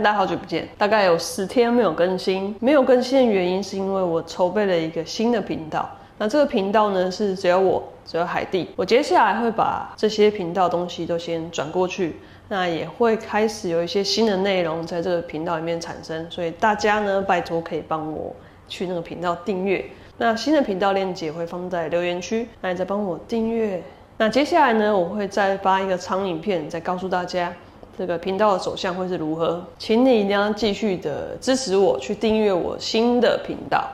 大家好久不见，大概有十天没有更新。没有更新的原因是因为我筹备了一个新的频道。那这个频道呢，是只有我，只有海蒂。我接下来会把这些频道东西都先转过去，那也会开始有一些新的内容在这个频道里面产生。所以大家呢，拜托可以帮我去那个频道订阅。那新的频道链接会放在留言区，那你再帮我订阅。那接下来呢，我会再发一个长影片，再告诉大家这个频道的走向会是如何。请你一定要继续的支持我，去订阅我新的频道。